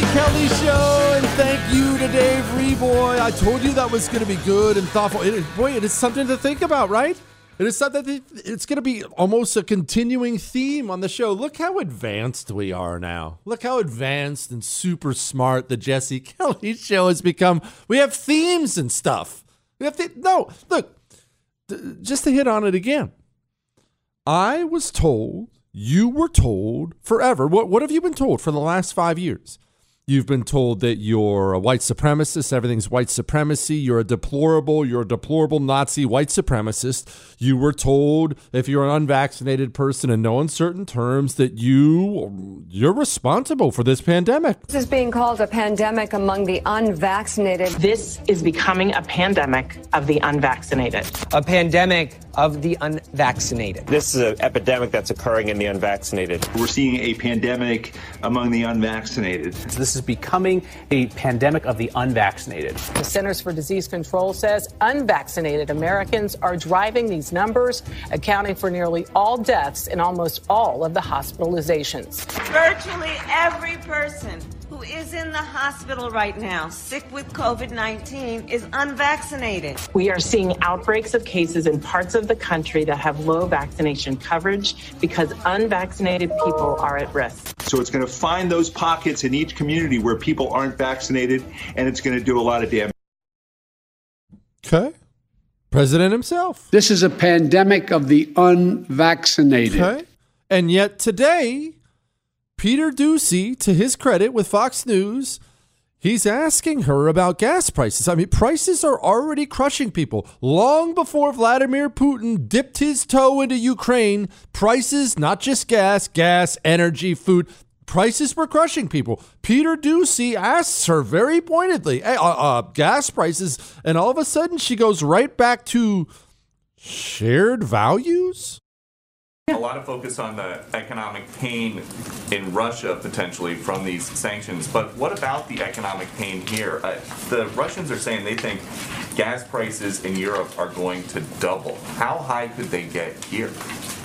Kelly Show, and thank you to Dave Reaboi. I told you that was going to be good and thoughtful. Boy, it is something to think about, right? It is something it's going to be almost a continuing theme on the show. Look how advanced we are now. Look how advanced and super smart the Jesse Kelly Show has become. We have themes and stuff. We have th- no look. th- just to hit on it again. I was told, you were told forever. What, what have you been told for the last five years? You've been told that you're a white supremacist, everything's white supremacy, you're a deplorable, you're a deplorable Nazi white supremacist. You were told if you're an unvaccinated person in no uncertain terms that you you're responsible for this pandemic. This is being called a pandemic among the unvaccinated. This is becoming a pandemic of the unvaccinated. a pandemic of the unvaccinated. This is an epidemic that's occurring in the unvaccinated. We're seeing a pandemic among the unvaccinated. This is becoming a pandemic of the unvaccinated. The Centers for Disease Control says unvaccinated Americans are driving these numbers, accounting for nearly all deaths and almost all of the hospitalizations. Virtually every person who is in the hospital right now, sick with COVID 19, is unvaccinated. We are seeing outbreaks of cases in parts of the country that have low vaccination coverage because unvaccinated people are at risk. So it's going to find those pockets in each community where people aren't vaccinated, and it's going to do a lot of damage. Okay. President himself. This is a pandemic of the unvaccinated. Okay. And yet today, Peter Doocy, to his credit with Fox News, he's asking her about gas prices. I mean, prices are already crushing people. Long before Vladimir Putin dipped his toe into Ukraine, prices, not just gas, gas, energy, food, prices were crushing people. Peter Doocy asks her very pointedly, hey, uh, uh, gas prices, and all of a sudden she goes right back to shared values? A lot of focus on the economic pain in Russia potentially from these sanctions, but what about the economic pain here? Uh, the Russians are saying they think gas prices in Europe are going to double. How high could they get here?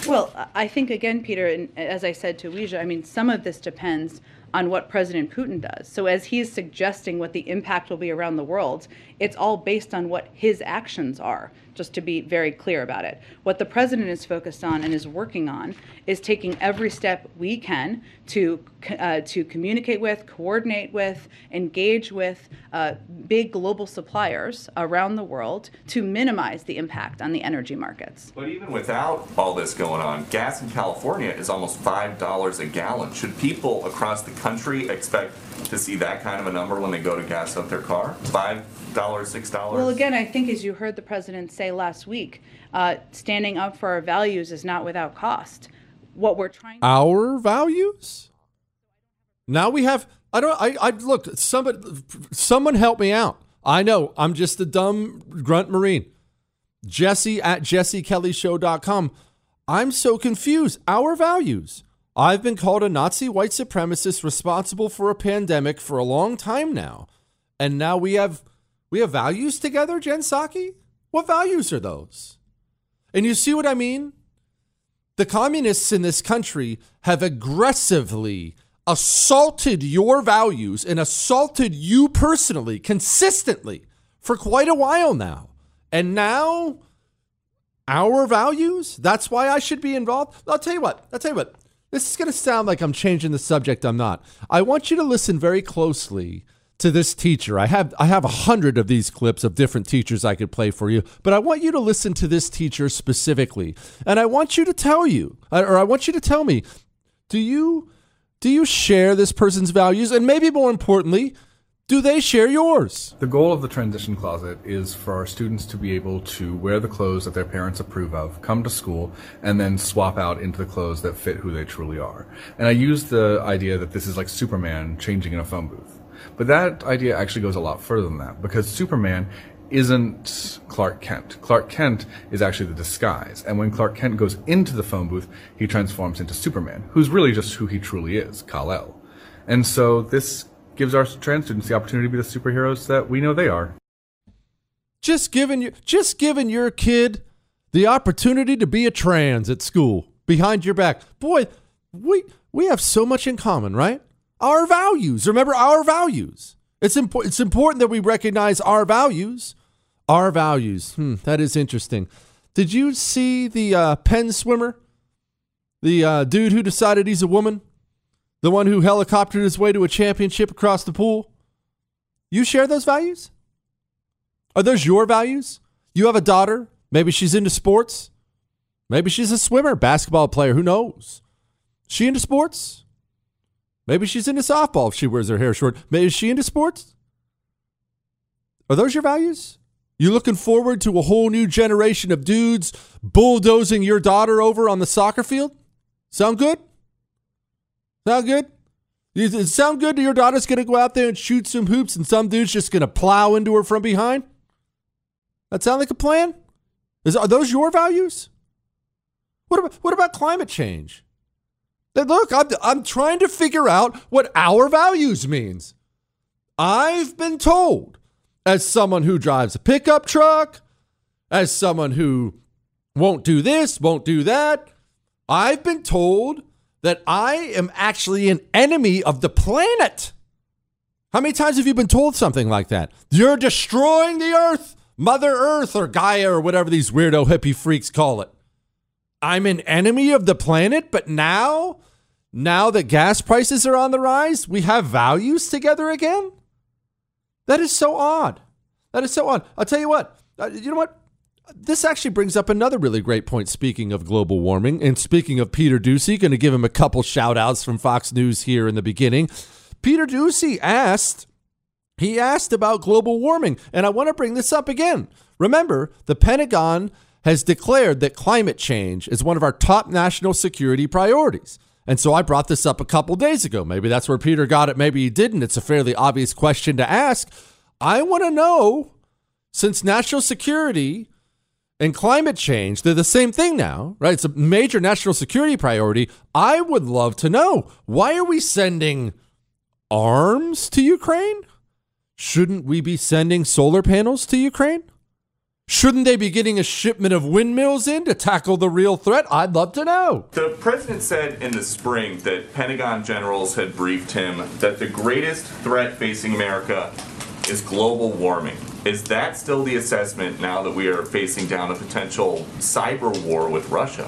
Well, I think again, Peter, and as I said to Weijia, I mean, some of this depends on what President Putin does. So as he is suggesting what the impact will be around the world, it's all based on what his actions are, just to be very clear about it. What the president is focused on and is working on is taking every step we can to uh, to communicate with, coordinate with, engage with uh, big global suppliers around the world to minimize the impact on the energy markets. But even without all this going on, gas in California is almost $5 a gallon. Should people across the country expect to see that kind of a number when they go to gas up their car? $5, $6? Well, again, I think as you heard the president say last week, uh, standing up for our values is not without cost. What we're trying our values. Now we have. I don't. I. I look. Somebody. Someone help me out. I know. I'm just a dumb grunt marine. Jesse at jessekellyshow.com. I'm so confused. Our values. I've been called a Nazi white supremacist responsible for a pandemic for a long time now, and now we have we have values together, Jen Psaki? What values are those? And you see what I mean? The communists in this country have aggressively assaulted your values and assaulted you personally consistently for quite a while now. And now our values? That's why I should be involved? I'll tell you what. I'll tell you what. This is going to sound like I'm changing the subject. I'm not. I want you to listen very closely to this teacher. I have I have a hundred of these clips of different teachers I could play for you, but I want you to listen to this teacher specifically, and I want you to tell you, uh, or I want you to tell me, do you do you share this person's values, and maybe more importantly, do they share yours? The goal of the transition closet is for our students to be able to wear the clothes that their parents approve of, come to school, and then swap out into the clothes that fit who they truly are. And I use the idea that this is like Superman changing in a phone booth. But that idea actually goes a lot further than that because Superman isn't Clark Kent. Clark Kent is actually the disguise. And when Clark Kent goes into the phone booth, he transforms into Superman, who's really just who he truly is, Kal-El. And so this gives our trans students the opportunity to be the superheroes that we know they are. Just giving you just giving your kid the opportunity to be a trans at school behind your back. Boy, we we have so much in common, right? Our values. Remember our values. It's important it's important that we recognize our values. Our values. Hmm, that is interesting. Did you see the uh, Penn swimmer? The uh, dude who decided he's a woman? The one who helicoptered his way to a championship across the pool? You share those values? Are those your values? You have a daughter. Maybe she's into sports. Maybe she's a swimmer, basketball player. Who knows? She into sports? Maybe she's into softball if she wears her hair short. Maybe is she into sports? Are those your values? You looking forward to a whole new generation of dudes bulldozing your daughter over on the soccer field? Sound good? Sound good? It sound good to your daughter's to go out there and shoot some hoops and some dude's just going to plow into her from behind? That sound like a plan? Is, are those your values? What about, what about climate change? Look, I'm, I'm trying to figure out what our values means. I've been told, as someone who drives a pickup truck, as someone who won't do this, won't do that, I've been told that I am actually an enemy of the planet. How many times have you been told something like that? You're destroying the earth, Mother Earth, or Gaia, or whatever these weirdo hippie freaks call it. I'm an enemy of the planet, but now, now that gas prices are on the rise, we have values together again? That is so odd. That is so odd. I'll tell you what. Uh, you know what? This actually brings up another really great point. Speaking of global warming, and speaking of Peter Doocy, going to give him a couple shout outs from Fox News here in the beginning. Peter Doocy asked, he asked about global warming, and I want to bring this up again. Remember, the Pentagon has declared that climate change is one of our top national security priorities. And so I brought this up a couple days ago. Maybe that's where Peter got it, maybe he didn't. It's a fairly obvious question to ask. I want to know since national security and climate change, they're the same thing now, right? It's a major national security priority. I would love to know why are we sending arms to Ukraine? Shouldn't we be sending solar panels to Ukraine? Shouldn't they be getting a shipment of windmills in to tackle the real threat? I'd love to know. The president said in the spring that Pentagon generals had briefed him that the greatest threat facing America is global warming. Is that still the assessment now that we are facing down a potential cyber war with Russia?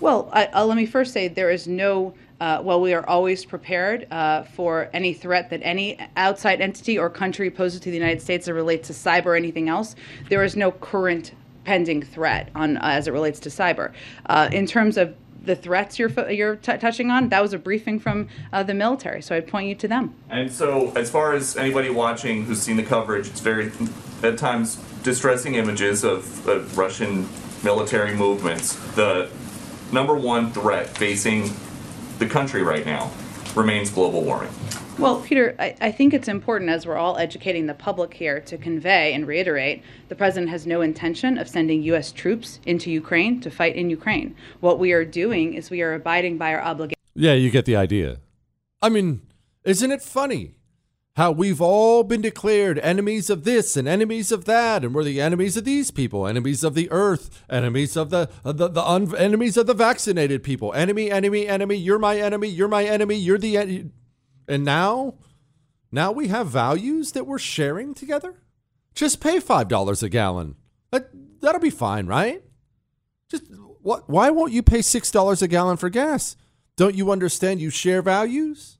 Well, I, uh, let me first say there is no uh, well, we are always prepared uh, for any threat that any outside entity or country poses to the United States that relates to cyber or anything else. There is no current pending threat on uh, as it relates to cyber. Uh, in terms of the threats you're you're t- touching on, that was a briefing from uh, the military. So I'd point you to them. And so, as far as anybody watching who's seen the coverage, it's very at times distressing images of, of Russian military movements. The number one threat facing the country right now remains global warming. Well, Peter, I, I, think it's important as we're all educating the public here to convey and reiterate the president has no intention of sending U.S. troops into Ukraine to fight in Ukraine. What we are doing is we are abiding by our obligation. Yeah, you get the idea. I mean, isn't it funny how we've all been declared enemies of this and enemies of that, and we're the enemies of these people, enemies of the earth, enemies of the uh, the, the un- enemies of the vaccinated people, enemy, enemy, enemy. You're my enemy. You're my enemy. You're the and now, now we have values that we're sharing together. Just pay five dollars a gallon. that'll be fine, right? Just what? Why won't you pay six dollars a gallon for gas? Don't you understand? You share values.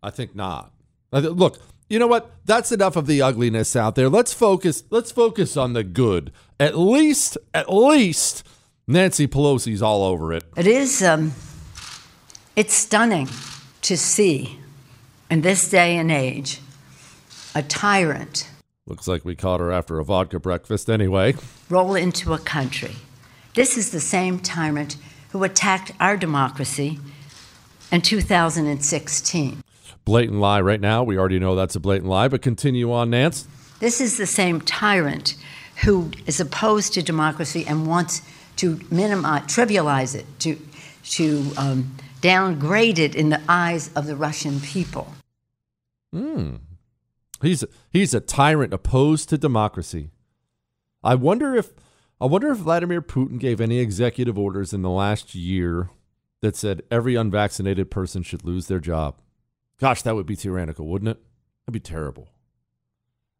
I think not. Look, you know what? That's enough of the ugliness out there. Let's focus. Let's focus on the good. At least, at least, Nancy Pelosi's all over it. It is, um, it's stunning to see in this day and age a tyrant Looks like we caught her after a vodka breakfast anyway. roll into a country. This is the same tyrant who attacked our democracy in 2016. Blatant lie right now. We already know that's a blatant lie, but continue on, Nance. This is the same tyrant who is opposed to democracy and wants to minimize, trivialize it, to, to um, downgrade it in the eyes of the Russian people. Hmm. He's he's a tyrant opposed to democracy. I wonder if I wonder if Vladimir Putin gave any executive orders in the last year that said every unvaccinated person should lose their job. Gosh, that would be tyrannical, wouldn't it? That'd be terrible.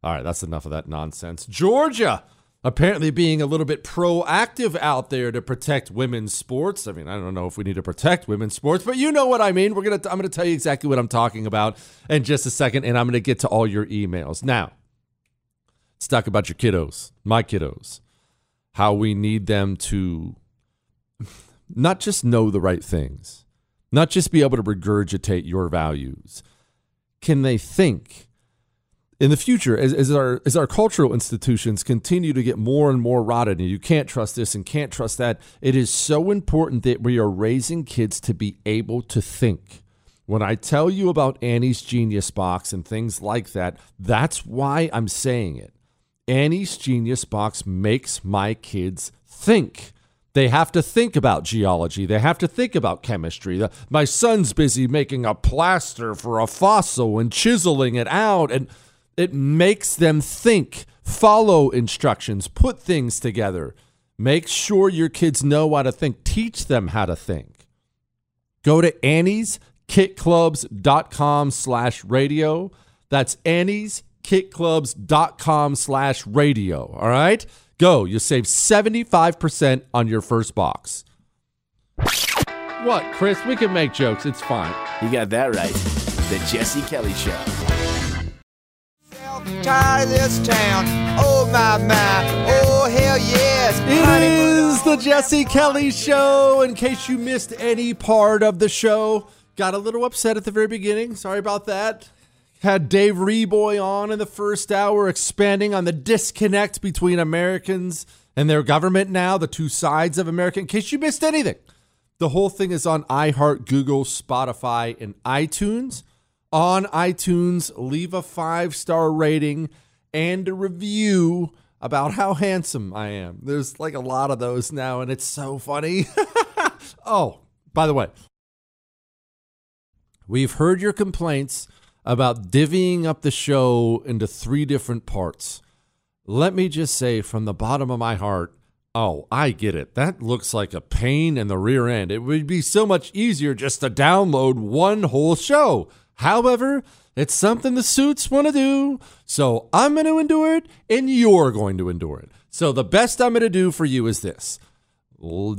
All right, that's enough of that nonsense. Georgia apparently being a little bit proactive out there to protect women's sports. I mean, I don't know if we need to protect women's sports, but you know what I mean. We're gonna I'm gonna tell you exactly what I'm talking about in just a second, and I'm gonna get to all your emails. Now, let's talk about your kiddos, my kiddos, how we need them to not just know the right things, not just be able to regurgitate your values. Can they think? in the future, as, as our as our cultural institutions continue to get more and more rotted, and you can't trust this and can't trust that, it is so important that we are raising kids to be able to think. When I tell you about Annie's Genius Box and things like that, that's why I'm saying it. Annie's Genius Box makes my kids think. They have to think about geology. They have to think about chemistry. The- My son's busy making a plaster for a fossil and chiseling it out and it makes them think, follow instructions, put things together. Make sure your kids know how to think. Teach them how to think. Go to annieskitclubs.com slash radio. That's annieskitclubs.com slash radio. All right? Go. You'll save 75% on your first box. What, Chris? We can make jokes. It's fine. You got that right. The Jesse Kelly Show. Tired of this town. Oh my my. Oh hell yes. It is the Jesse Kelly Show. In case you missed any part of the show, got a little upset at the very beginning. Sorry about that. Had Dave Reaboi on in the first hour, expanding on the disconnect between Americans and their government now, the two sides of America. In case you missed anything, the whole thing is on iHeart, Google, Spotify, and iTunes. On iTunes, leave a five star rating and a review about how handsome I am. There's like a lot of those now, and it's so funny. oh, by the way, we've heard your complaints about divvying up the show into three different parts. Let me just say from the bottom of my heart, oh, I get it. That looks like a pain in the rear end. It would be so much easier just to download one whole show. However, it's something the suits want to do. So I'm going to endure it and you're going to endure it. So the best I'm going to do for you is this.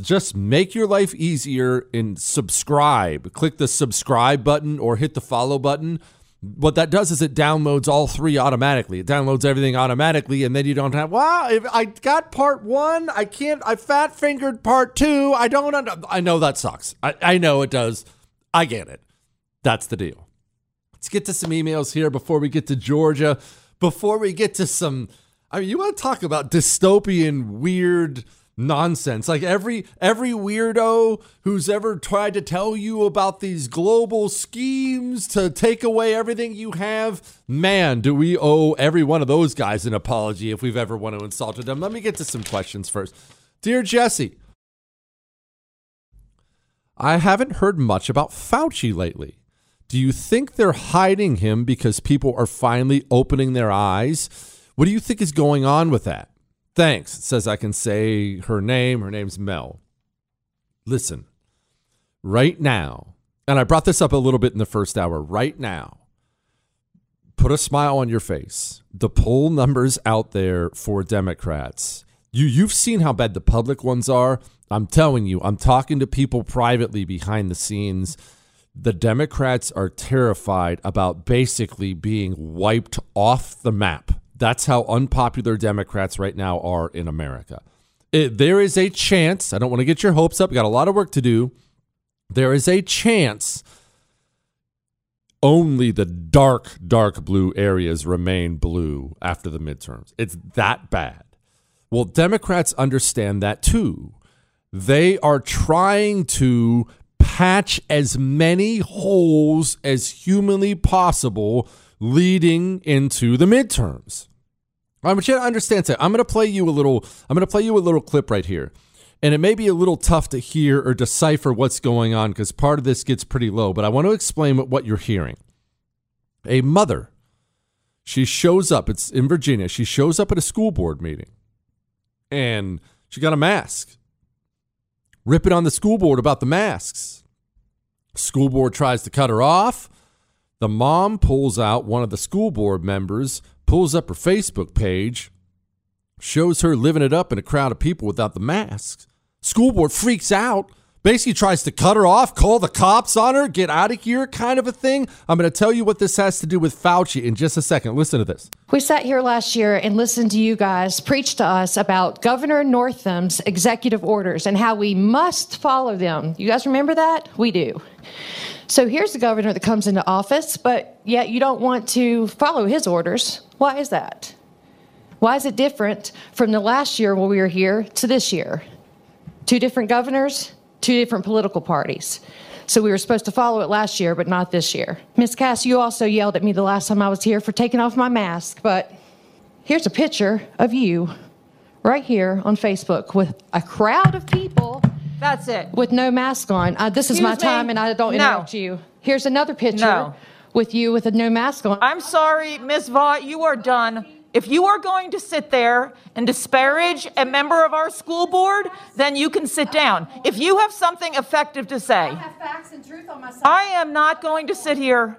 Just make your life easier and subscribe. Click the subscribe button or hit the follow button. What that does is it downloads all three automatically. It downloads everything automatically, and then you don't have. Wow, if I got part one, I can't. I fat fingered part two. I don't. Under, I know that sucks. I, I know it does. I get it. That's the deal. Let's get to some emails here before we get to Georgia. Before we get to some, I mean, you want to talk about dystopian, weird nonsense. Like every every weirdo who's ever tried to tell you about these global schemes to take away everything you have, man, do we owe every one of those guys an apology if we've ever want to insulted them. Let me get to some questions first. Dear Jesse, I haven't heard much about Fauci lately. Do you think they're hiding him because people are finally opening their eyes? What do you think is going on with that? Thanks. It says I can say her name. Her name's Mel. Listen, right now, and I brought this up a little bit in the first hour, right now, put a smile on your face. The poll numbers out there for Democrats, You you've seen how bad the public ones are. I'm telling you, I'm talking to people privately behind the scenes. The Democrats are terrified about basically being wiped off the map. That's how unpopular Democrats right now are in America. It, there is a chance, I don't want to get your hopes up, got a lot of work to do. There is a chance only the dark, dark blue areas remain blue after the midterms. It's that bad. Well, Democrats understand that too. They are trying to patch as many holes as humanly possible leading into the midterms. I want you to understand that. I'm going to play you a little. I'm going to play you a little clip right here, and it may be a little tough to hear or decipher what's going on because part of this gets pretty low. But I want to explain what, you're hearing. A mother, she shows up. It's in Virginia. She shows up at a school board meeting, and she got a mask. Ripping on the school board about the masks. School board tries to cut her off. The mom pulls out one of the school board members pulls up her Facebook page, shows her living it up in a crowd of people without the masks. School board freaks out, basically tries to cut her off, call the cops on her, get out of here, kind of a thing. I'm going to tell you what this has to do with Fauci in just a second. Listen to this. We sat here last year and listened to you guys preach to us about Governor Northam's executive orders and how we must follow them. You guys remember that? We do. So here's the governor that comes into office, but yet you don't want to follow his orders. Why is that? Why is it different from the last year when we were here to this year? Two different governors, two different political parties. So we were supposed to follow it last year, but not this year. Miss Cass, you also yelled at me the last time I was here for taking off my mask, but here's a picture of you right here on Facebook with a crowd of people. That's it. With no mask on. Uh, this is my Excuse me? time, and I don't No. interrupt you. Here's another picture No. with you with a no mask on. I'm sorry, Ms. Vaught, you are done. If you are going to sit there and disparage a member of our school board, then you can sit down. If you have something effective to say, I have facts and truth on my side. I am not going to sit here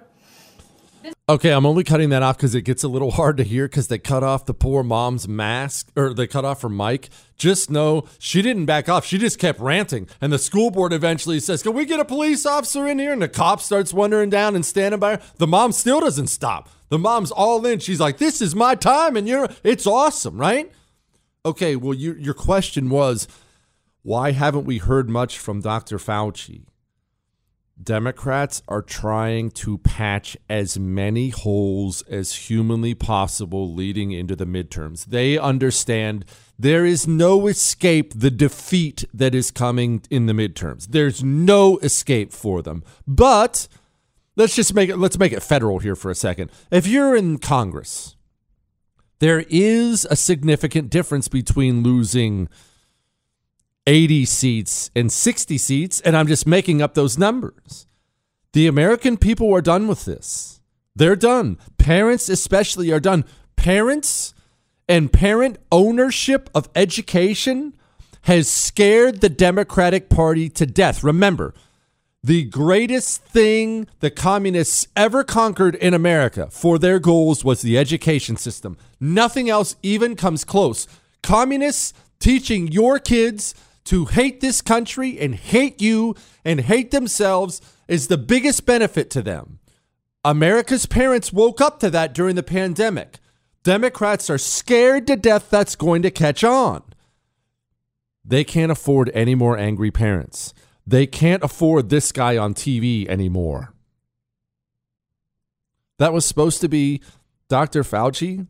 Okay, I'm only cutting that off because it gets a little hard to hear because they cut off the poor mom's mask or they cut off her mic. Just know she didn't back off. She just kept ranting. And the school board eventually says, Can we get a police officer in here? And the cop starts wandering down and standing by her. The mom still doesn't stop. The mom's all in. She's like, This is my time and you're it's awesome, right? Okay, well, you, your question was, why haven't we heard much from Dr. Fauci? Democrats are trying to patch as many holes as humanly possible leading into the midterms. They understand there is no escape the defeat that is coming in the midterms. There's no escape for them. But let's just make it let's make it federal here for a second. If you're in Congress, there is a significant difference between losing 80 seats and 60 seats, and I'm just making up those numbers. The American people are done with this. They're done. Parents, especially, are done. Parents and parent ownership of education has scared the Democratic Party to death. Remember, the greatest thing the communists ever conquered in America for their goals was the education system. Nothing else even comes close. Communists teaching your kids to hate this country and hate you and hate themselves is the biggest benefit to them. America's parents woke up to that during the pandemic. Democrats are scared to death that's going to catch on. They can't afford any more angry parents. They can't afford this guy on TV anymore. That was supposed to be Dr. Fauci.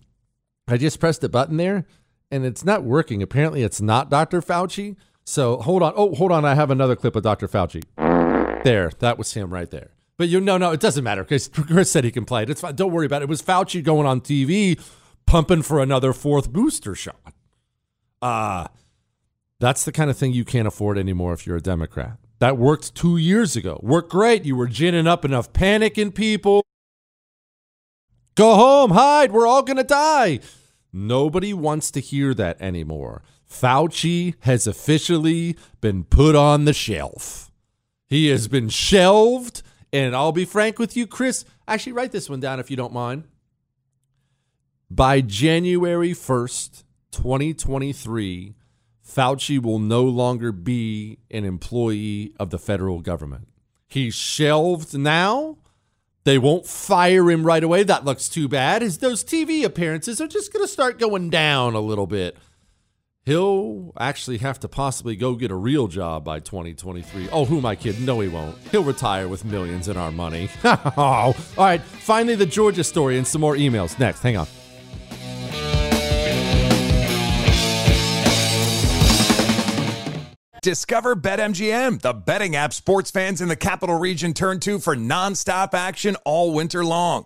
I just pressed the button there and it's not working. Apparently, it's not Dr. Fauci. So hold on. Oh, hold on. I have another clip of Dr. Fauci. There, that was him right there. But you no, no, it doesn't matter because Chris said he can play it. It's fine. Don't worry about it. It was Fauci going on TV, pumping for another fourth booster shot. Uh that's the kind of thing you can't afford anymore if you're a Democrat. That worked two years ago. Worked great. You were ginning up enough panic in people. Go home, hide. We're all gonna die. Nobody wants to hear that anymore. Fauci has officially been put on the shelf. He has been shelved. And I'll be frank with you, Chris. Actually, write this one down if you don't mind. By January 1st, 2023, Fauci will no longer be an employee of the federal government. He's shelved now. They won't fire him right away. That looks too bad. His those TV appearances are just going to start going down a little bit. He'll actually have to possibly go get a real job by 2023. Oh, who am I kidding? No, he won't. He'll retire with millions in our money. All right, finally, the Georgia story and some more emails next. Hang on. Discover BetMGM, the betting app sports fans in the capital region turn to for nonstop action all winter long.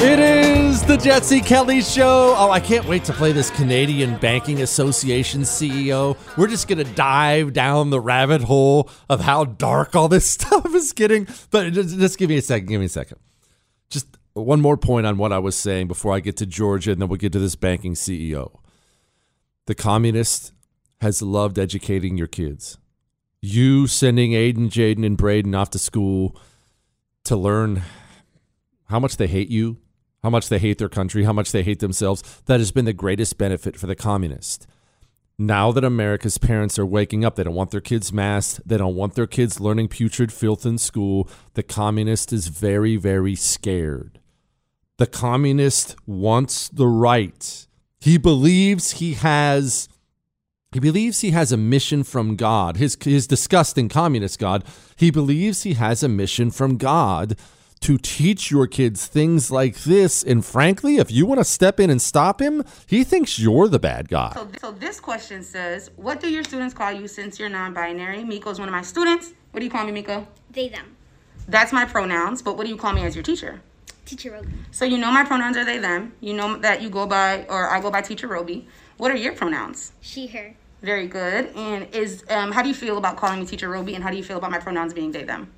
It is the Jesse Kelly Show. Oh, I can't wait to play this Canadian Banking Association CEO. We're just going to dive down the rabbit hole of how dark all this stuff is getting. But just, just give me a second. Give me a second. Just one more point on what I was saying before I get to Georgia, and then we'll get to this banking CEO. The communist has loved educating your kids. You sending Aiden, Jaden, and Braden off to school to learn how much they hate you, how much they hate their country, how much they hate themselves. That has been the greatest benefit for the communist. Now that America's parents are waking up, they don't want their kids masked, they don't want their kids learning putrid filth in school. The communist is very, very scared. The communist wants the right. He believes he has he believes he has a mission from God. His his disgusting communist God. He believes he has a mission from God to teach your kids things like this. And frankly, if you want to step in and stop him, he thinks you're the bad guy. So, so this question says, what do your students call you since you're non-binary? Miko's one of my students. What do you call me, Miko? They, them. That's my pronouns, but what do you call me as your teacher? Teacher Roby. So you know my pronouns are they, them. You know that you go by, or I go by Teacher Roby. What are your pronouns? She, her. Very good. And is um, how do you feel about calling me Teacher Roby, and how do you feel about my pronouns being they, them?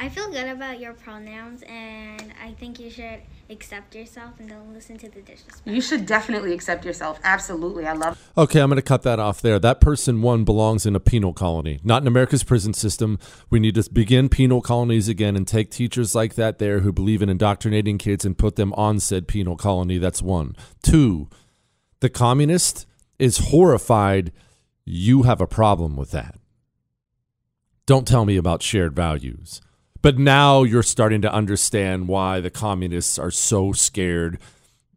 I feel good about your pronouns, and I think you should accept yourself and don't listen to the disrespect. You should definitely accept yourself. Absolutely. I love Okay, I'm going to cut that off there. That person, one, belongs in a penal colony, not in America's prison system. We need to begin penal colonies again and take teachers like that there who believe in indoctrinating kids and put them on said penal colony. That's one. Two, the communist is horrified you have a problem with that. Don't tell me about shared values. But now you're starting to understand why the communists are so scared.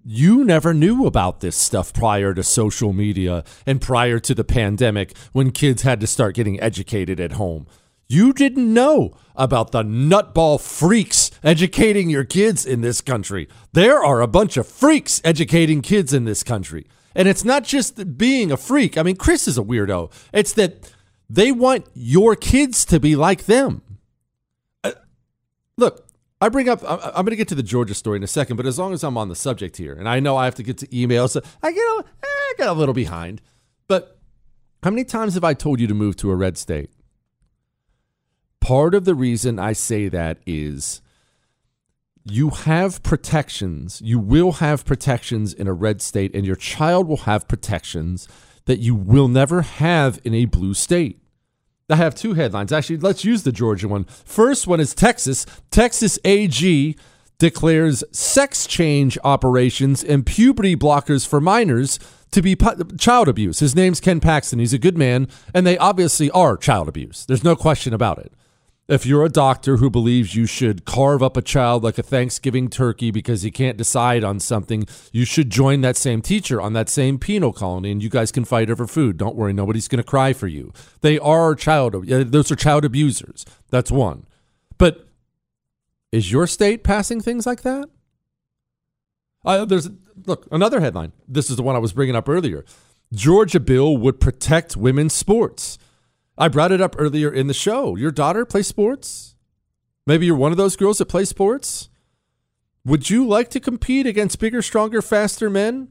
You never knew about this stuff prior to social media and prior to the pandemic when kids had to start getting educated at home. You didn't know about the nutball freaks educating your kids in this country. There are a bunch of freaks educating kids in this country. And it's not just being a freak. I mean, Chris is a weirdo. It's that they want your kids to be like them. Look, I bring up, I'm, I'm going to get to the Georgia story in a second, but as long as I'm on the subject here, and I know I have to get to emails, I get a, eh, I get a little behind. But how many times have I told you to move to a red state? Part of the reason I say that is you have protections, you will have protections in a red state, and your child will have protections that you will never have in a blue state. I have two headlines. Actually, let's use the Georgia one. First one is Texas. Texas AG declares sex change operations and puberty blockers for minors to be child abuse. His name's Ken Paxton. He's a good man, and they obviously are child abuse. There's no question about it. If you're a doctor who believes you should carve up a child like a Thanksgiving turkey because he can't decide on something, you should join that same teacher on that same penal colony and you guys can fight over food. Don't worry, nobody's going to cry for you. They are child those are child abusers. That's one. But is your state passing things like that? Uh, there's look another headline. This is the one I was bringing up earlier. Georgia bill would protect women's sports. I brought it up earlier in the show. Your daughter plays sports? Maybe you're one of those girls that play sports? Would you like to compete against bigger, stronger, faster men?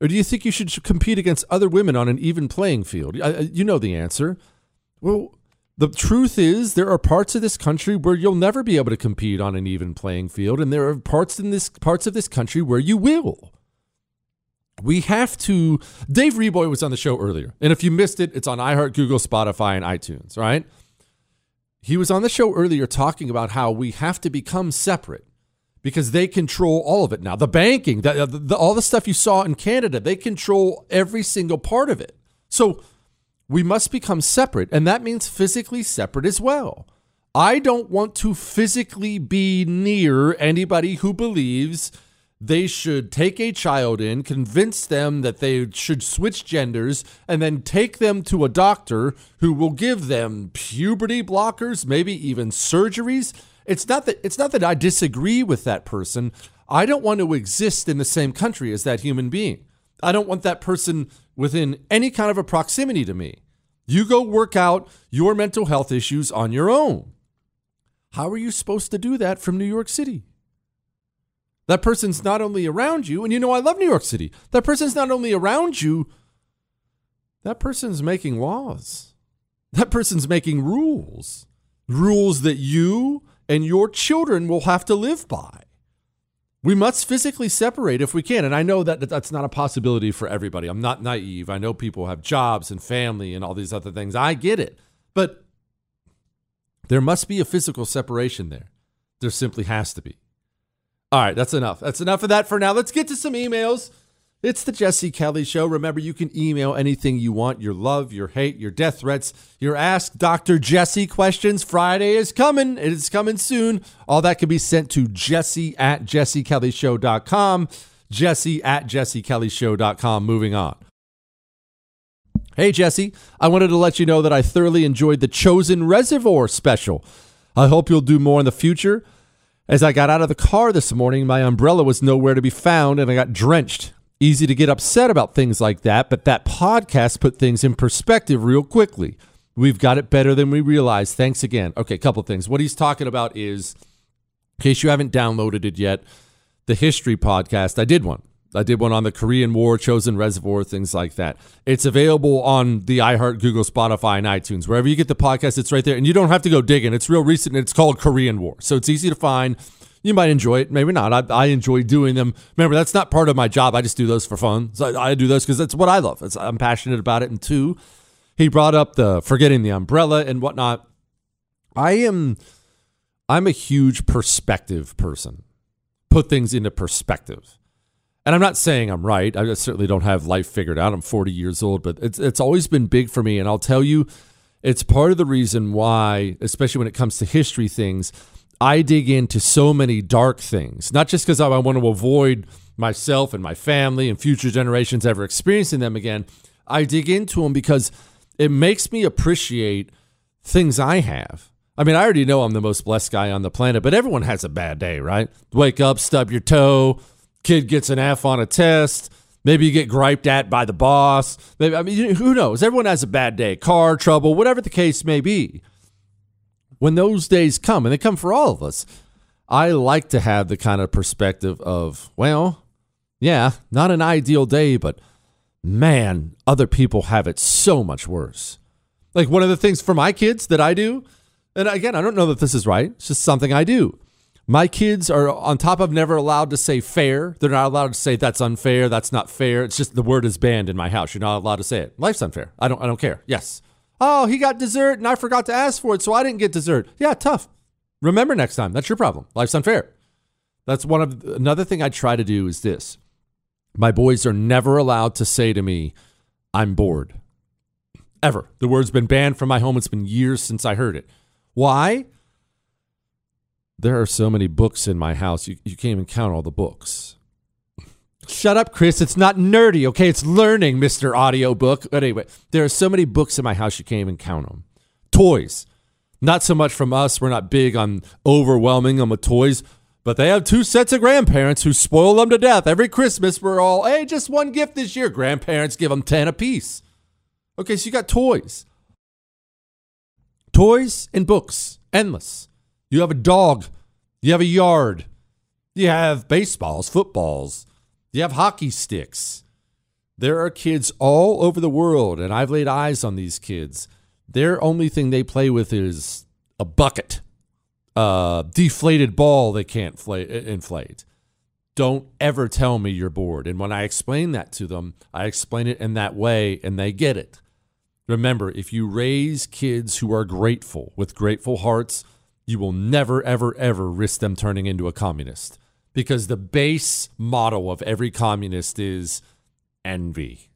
Or do you think you should compete against other women on an even playing field? You know the answer. Well, the truth is, there are parts of this country where you'll never be able to compete on an even playing field, and there are parts in this parts of this country where you will we have to. Dave Reaboi was on the show earlier, and if you missed it, it's on iHeart, Google, Spotify, and iTunes. Right? He was on the show earlier talking about how we have to become separate because they control all of it now. The banking, the, the, all the stuff you saw in Canada, they control every single part of it. So we must become separate, and that means physically separate as well. I don't want to physically be near anybody who believes they should take a child in, convince them that they should switch genders, and then take them to a doctor who will give them puberty blockers, maybe even surgeries. It's not that it's not that I disagree with that person. I don't want to exist in the same country as that human being. I don't want that person within any kind of a proximity to me. You go work out your mental health issues on your own. How are you supposed to do that from New York City? That person's not only around you, and you know, I love New York City. That person's not only around you, that person's making laws. That person's making rules. Rules that you and your children will have to live by. We must physically separate if we can. And I know that that's not a possibility for everybody. I'm not naive. I know people have jobs and family and all these other things. I get it. But there must be a physical separation there. There simply has to be. All right, that's enough. That's enough of that for now. Let's get to some emails. It's the Jesse Kelly Show. Remember, you can email anything you want your love, your hate, your death threats, your Ask Dr. Jesse questions. Friday is coming. It is coming soon. All that can be sent to jesse at jessekellyshow.com. Jesse at jessekellyshow.com. Moving on. Hey, Jesse. I wanted to let you know that I thoroughly enjoyed the Chosin Reservoir special. I hope you'll do more in the future. As I got out of the car this morning, my umbrella was nowhere to be found and I got drenched. Easy to get upset about things like that, but that podcast put things in perspective real quickly. We've got it better than we realized. Thanks again. Okay, couple things. What he's talking about is, in case you haven't downloaded it yet, the history podcast. I did one. I did one on the Korean War, Chosin Reservoir, things like that. It's available on the iHeart, Google, Spotify, and iTunes. Wherever you get the podcast, it's right there. And you don't have to go digging. It's real recent. and It's called Korean War. So it's easy to find. You might enjoy it, maybe not. I, I enjoy doing them. Remember, that's not part of my job. I just do those for fun. So I, I do those because that's what I love. It's, I'm passionate about it. And two, he brought up the forgetting the umbrella and whatnot. I am, I'm a huge perspective person. Put things into perspective and I'm not saying I'm right. I certainly don't have life figured out. I'm 40 years old, but it's it's always been big for me, and I'll tell you, it's part of the reason why, especially when it comes to history things, I dig into so many dark things. Not just because I want to avoid myself and my family and future generations ever experiencing them again. I dig into them because it makes me appreciate things I have. I mean, I already know I'm the most blessed guy on the planet, but everyone has a bad day, right? Wake up, stub your toe kid gets an F on a test. Maybe you get griped at by the boss. Maybe I mean, who knows? Everyone has a bad day, car trouble, whatever the case may be. When those days come, and they come for all of us, I like to have the kind of perspective of, well, yeah, not an ideal day, but man, other people have it so much worse. Like one of the things for my kids that I do, and again, I don't know that this is right, it's just something I do. My kids are on top of never allowed to say fair. They're not allowed to say that's unfair, that's not fair. It's just the word is banned in my house. You're not allowed to say it. Life's unfair. I don't I don't care. Yes. Oh, he got dessert and I forgot to ask for it, so I didn't get dessert. Yeah, tough. Remember next time. That's your problem. Life's unfair. That's one of another thing I try to do is this. My boys are never allowed to say to me, I'm bored. Ever. The word's been banned from my home. It's been years since I heard it. Why? There are so many books in my house, you, you can't even count all the books. Shut up, Chris. It's not nerdy, okay? It's learning, Mr. Audiobook. But anyway, there are so many books in my house, you can't even count them. Toys. Not so much from us. We're not big on overwhelming them with toys, but they have two sets of grandparents who spoil them to death. Every Christmas, we're all, hey, just one gift this year. Grandparents give them 10 apiece. Okay, so you got toys. Toys and books, endless. You have a dog. You have a yard. You have baseballs, footballs. You have hockey sticks. There are kids all over the world, and I've laid eyes on these kids. Their only thing they play with is a bucket, a deflated ball they can't inflate. Don't ever tell me you're bored. And when I explain that to them, I explain it in that way, and they get it. Remember, if you raise kids who are grateful with grateful hearts, you will never, ever, ever risk them turning into a communist. Because the base motto of every communist is envy.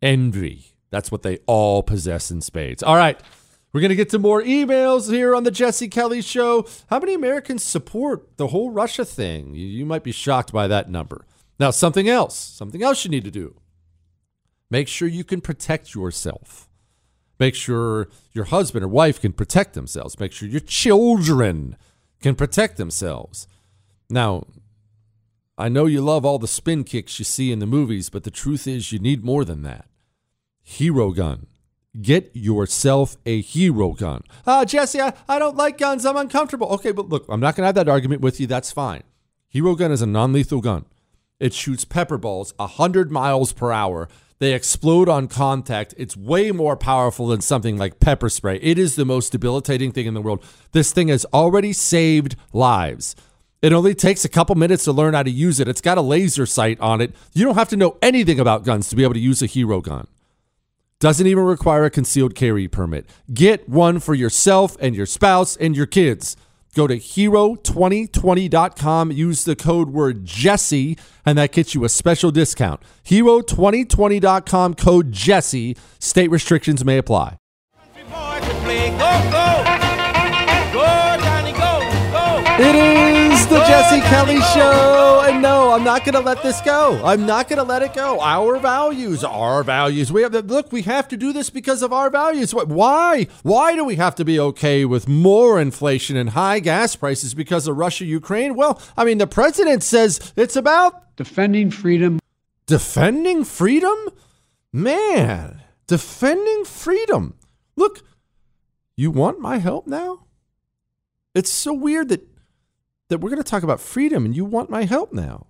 Envy. That's what they all possess in spades. All right. We're going to get to more emails here on the Jesse Kelly Show. How many Americans support the whole Russia thing? You, you might be shocked by that number. Now, something else, something else you need to do. Make sure you can protect yourself. Make sure your husband or wife can protect themselves. Make sure your children can protect themselves. Now, I know you love all the spin kicks you see in the movies, but the truth is you need more than that. Hero gun. Get yourself a hero gun. Ah, Jesse, I, I don't like guns. I'm uncomfortable. Okay, but look, I'm not going to have that argument with you. That's fine. Hero gun is a non lethal gun. It shoots pepper balls 100 miles per hour. They explode on contact. It's way more powerful than something like pepper spray. It is the most debilitating thing in the world. This thing has already saved lives. It only takes a couple minutes to learn how to use it. It's got a laser sight on it. You don't have to know anything about guns to be able to use a hero gun. Doesn't even require a concealed carry permit. Get one for yourself and your spouse and your kids. Go to hero2020.com, use the code word Jesse, and that gets you a special discount. Hero2020.com, code Jesse. State restrictions may apply. It is the Jesse Kelly Show. And no, I'm not going to let this go. I'm not going to let it go. Our values, our values. We have to look, we have to do this because of our values. Why? Why do we have to be okay with more inflation and high gas prices because of Russia, Ukraine? Well, I mean, the president says it's about defending freedom. Defending freedom? Man, defending freedom. Look, you want my help now? It's so weird that that we're going to talk about freedom and you want my help now.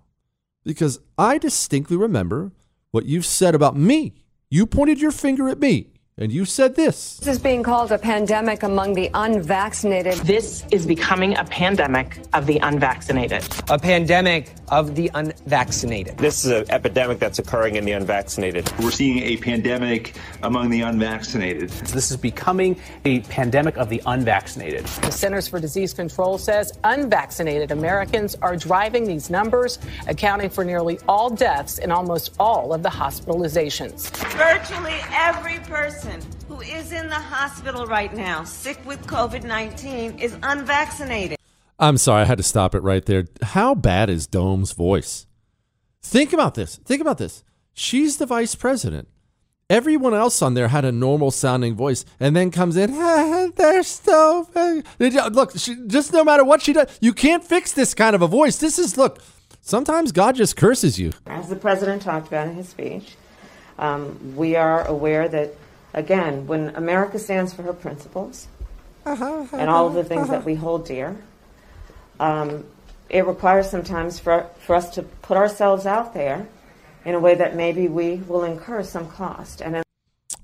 Because I distinctly remember what you've said about me. You pointed your finger at me and you said this. This is being called a pandemic among the unvaccinated. This is becoming a pandemic of the unvaccinated. A pandemic of the unvaccinated. This is an epidemic that's occurring in the unvaccinated. We're seeing a pandemic among the unvaccinated. So this is becoming a pandemic of the unvaccinated. The Centers for Disease Control says unvaccinated Americans are driving these numbers, accounting for nearly all deaths and almost all of the hospitalizations. Virtually every person who is in the hospital right now, sick with COVID 19, is unvaccinated. I'm sorry, I had to stop it right there. How bad is Dome's voice? Think about this. Think about this. She's the vice president. Everyone else on there had a normal sounding voice, and then comes in. Ah, they're so look. She, just no matter what she does, you can't fix this kind of a voice. This is look. Sometimes God just curses you. As the president talked about in his speech, um, we are aware that again, when America stands for her principles uh-huh, and all of the things uh-huh. that we hold dear, um, it requires sometimes for, for us to put ourselves out there in a way that maybe we will incur some cost. And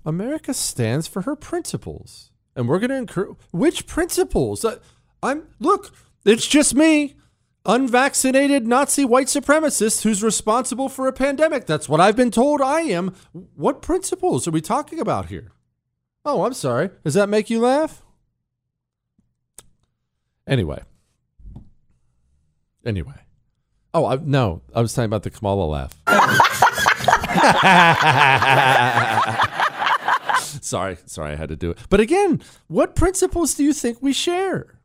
America stands for her principles, and we're going to incur which principles? Uh, I'm look. It's just me, unvaccinated Nazi white supremacist who's responsible for a pandemic. That's what I've been told I am. What principles are we talking about here? Oh, I'm sorry. Does that make you laugh? Anyway. Anyway. Oh, I, no. I was talking about the Kamala laugh. sorry. Sorry, I had to do it. But again, what principles do you think we share?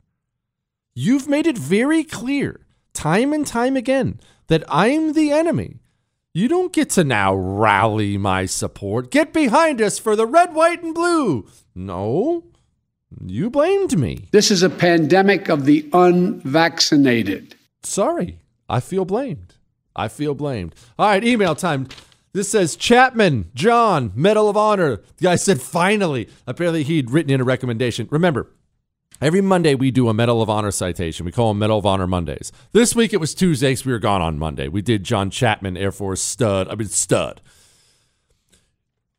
You've made it very clear, time and time again, that I'm the enemy. You don't get to now rally my support. Get behind us for the red, white, and blue. No, you blamed me. This is a pandemic of the unvaccinated. Sorry, I feel blamed. I feel blamed. All right, email time. This says Chapman, John, Medal of Honor. The guy said finally. Apparently, he'd written in a recommendation. Remember, every Monday we do a Medal of Honor citation. We call them Medal of Honor Mondays. This week it was Tuesday because we were gone on Monday. We did John Chapman, Air Force stud. I mean, stud.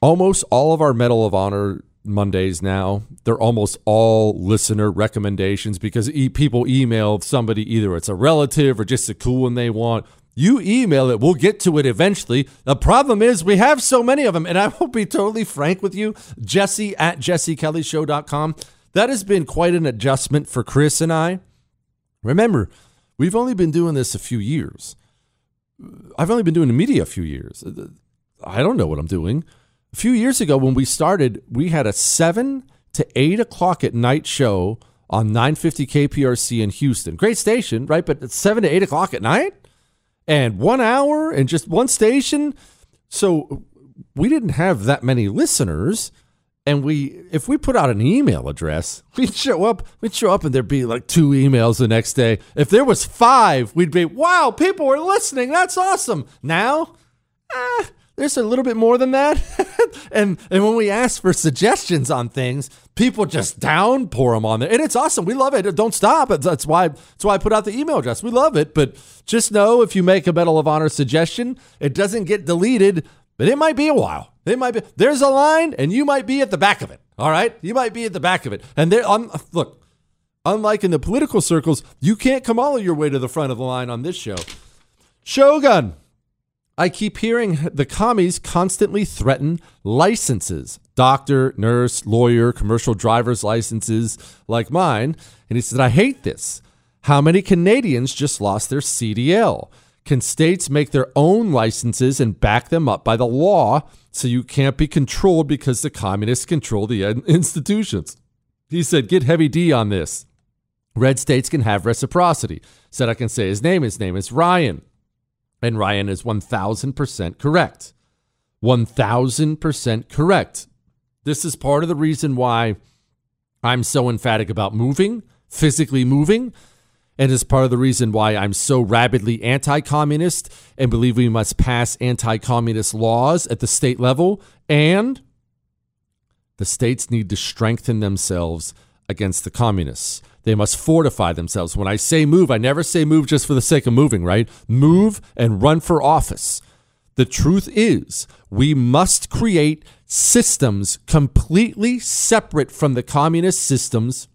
Almost all of our Medal of Honor Mondays now, they're almost all listener recommendations because e- people email somebody either it's a relative or just a cool one they want. You email it, we'll get to it eventually. The problem is we have so many of them, and I will be totally frank with you. Jesse at jessekellyshow.com. That has been quite an adjustment for Chris and I. Remember, we've only been doing this a few years. I've only been doing the media a few years. I don't know what I'm doing. A few years ago, when we started, we had a seven to eight o'clock at night show on 950 KPRC in Houston. Great station, right? But it's seven to eight o'clock at night and one hour and just one station. So we didn't have that many listeners. And we, if we put out an email address, we'd show up. We'd show up, and there'd be like two emails the next day. If there was five, we'd be, "Wow, people are listening. That's awesome." Now, eh, there's a little bit more than that. and and when we ask for suggestions on things, people just downpour them on there, and it's awesome. We love it. Don't stop. That's why that's why I put out the email address. We love it, but just know if you make a Medal of Honor suggestion, it doesn't get deleted, but it might be a while. It might be there's a line, and you might be at the back of it. All right, you might be at the back of it, and there. Um, look, unlike in the political circles, you can't come all your way to the front of the line on this show. Shogun. I keep hearing the commies constantly threaten licenses doctor, nurse, lawyer, commercial driver's licenses like mine. And he said, I hate this. How many Canadians just lost their CDL? Can states make their own licenses and back them up by the law so you can't be controlled because the communists control the institutions? He said, Get heavy D on this. Red states can have reciprocity. Said I can say his name. His name is Ryan. And Ryan is 1000% correct. 1000% correct. This is part of the reason why I'm so emphatic about moving, physically moving, and is part of the reason why I'm so rabidly anti communist and believe we must pass anti communist laws at the state level. And the states need to strengthen themselves against the communists. They must fortify themselves. When I say move, I never say move just for the sake of moving, right? Move and run for office. The truth is, we must create systems completely separate from the communist systems,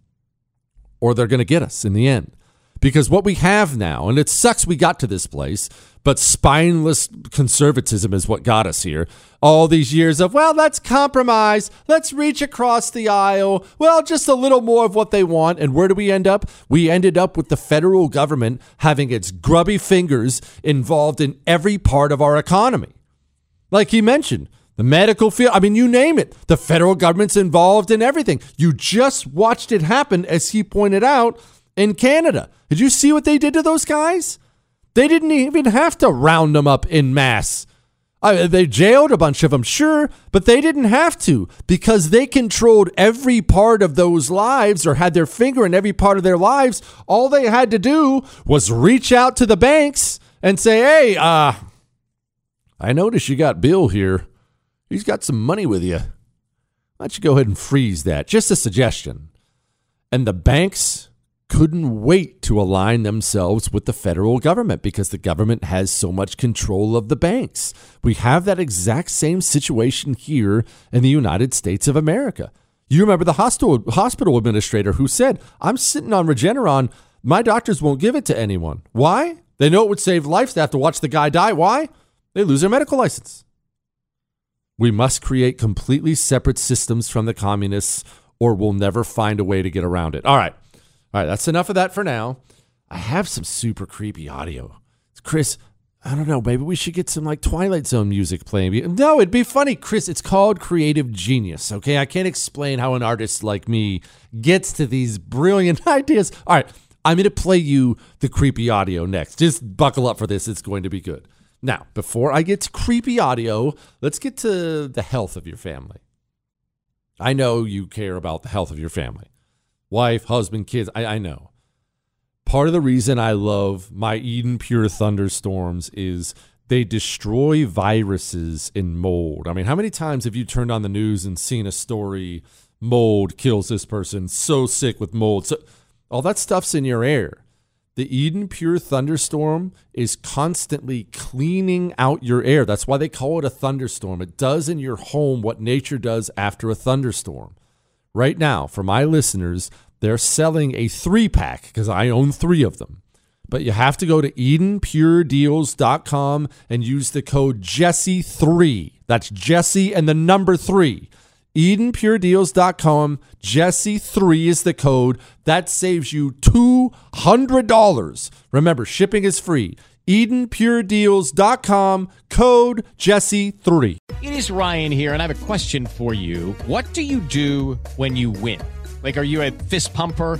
or they're going to get us in the end. Because what we have now, and it sucks we got to this place, but spineless conservatism is what got us here. All these years of, well, let's compromise, let's reach across the aisle, well, just a little more of what they want. And where do we end up? We ended up with the federal government having its grubby fingers involved in every part of our economy. Like he mentioned, the medical field, I mean, you name it. The federal government's involved in everything. You just watched it happen, as he pointed out, in Canada. Did you see what they did to those guys? They didn't even have to round them up in mass. They jailed a bunch of them, sure, but they didn't have to because they controlled every part of those lives or had their finger in every part of their lives. All they had to do was reach out to the banks and say, hey, uh, I notice you got Bill here. He's got some money with you. Why don't you go ahead and freeze that? Just a suggestion. And the banks couldn't wait to align themselves with the federal government because the government has so much control of the banks. We have that exact same situation here in the United States of America. You remember the hospital hospital administrator who said, "I'm sitting on Regeneron. My doctors won't give it to anyone. Why? They know it would save lives. They have to watch the guy die. Why? They lose their medical license." We must create completely separate systems from the communists, or we'll never find a way to get around it. All right. All right, that's enough of that for now. I have some super creepy audio. Chris, I don't know, maybe we should get some like Twilight Zone music playing. No, it'd be funny, Chris. It's called creative genius, okay? I can't explain how an artist like me gets to these brilliant ideas. All right, I'm going to play you the creepy audio next. Just buckle up for this. It's going to be good. Now, before I get to creepy audio, let's get to the health of your family. I know you care about the health of your family wife, husband, kids. I, I know. Part of the reason I love my Eden Pure thunderstorms is they destroy viruses and mold. I mean, how many times have you turned on the news and seen a story mold kills this person, so sick with mold? So all that stuff's in your air. The Eden Pure Thunderstorm is constantly cleaning out your air. That's why they call it a thunderstorm. It does in your home what nature does after a thunderstorm. Right now, for my listeners, they're selling a three pack because I own three of them. But you have to go to EdenPureDeals.com and use the code Jesse3. That's Jesse and the number three. EdenPureDeals.com. Jesse3 is the code. That saves you $200. Remember, shipping is free. EdenPureDeals.com. Code Jesse3. It is Ryan here, and I have a question for you. What do you do when you win? Like, are you a fist pumper?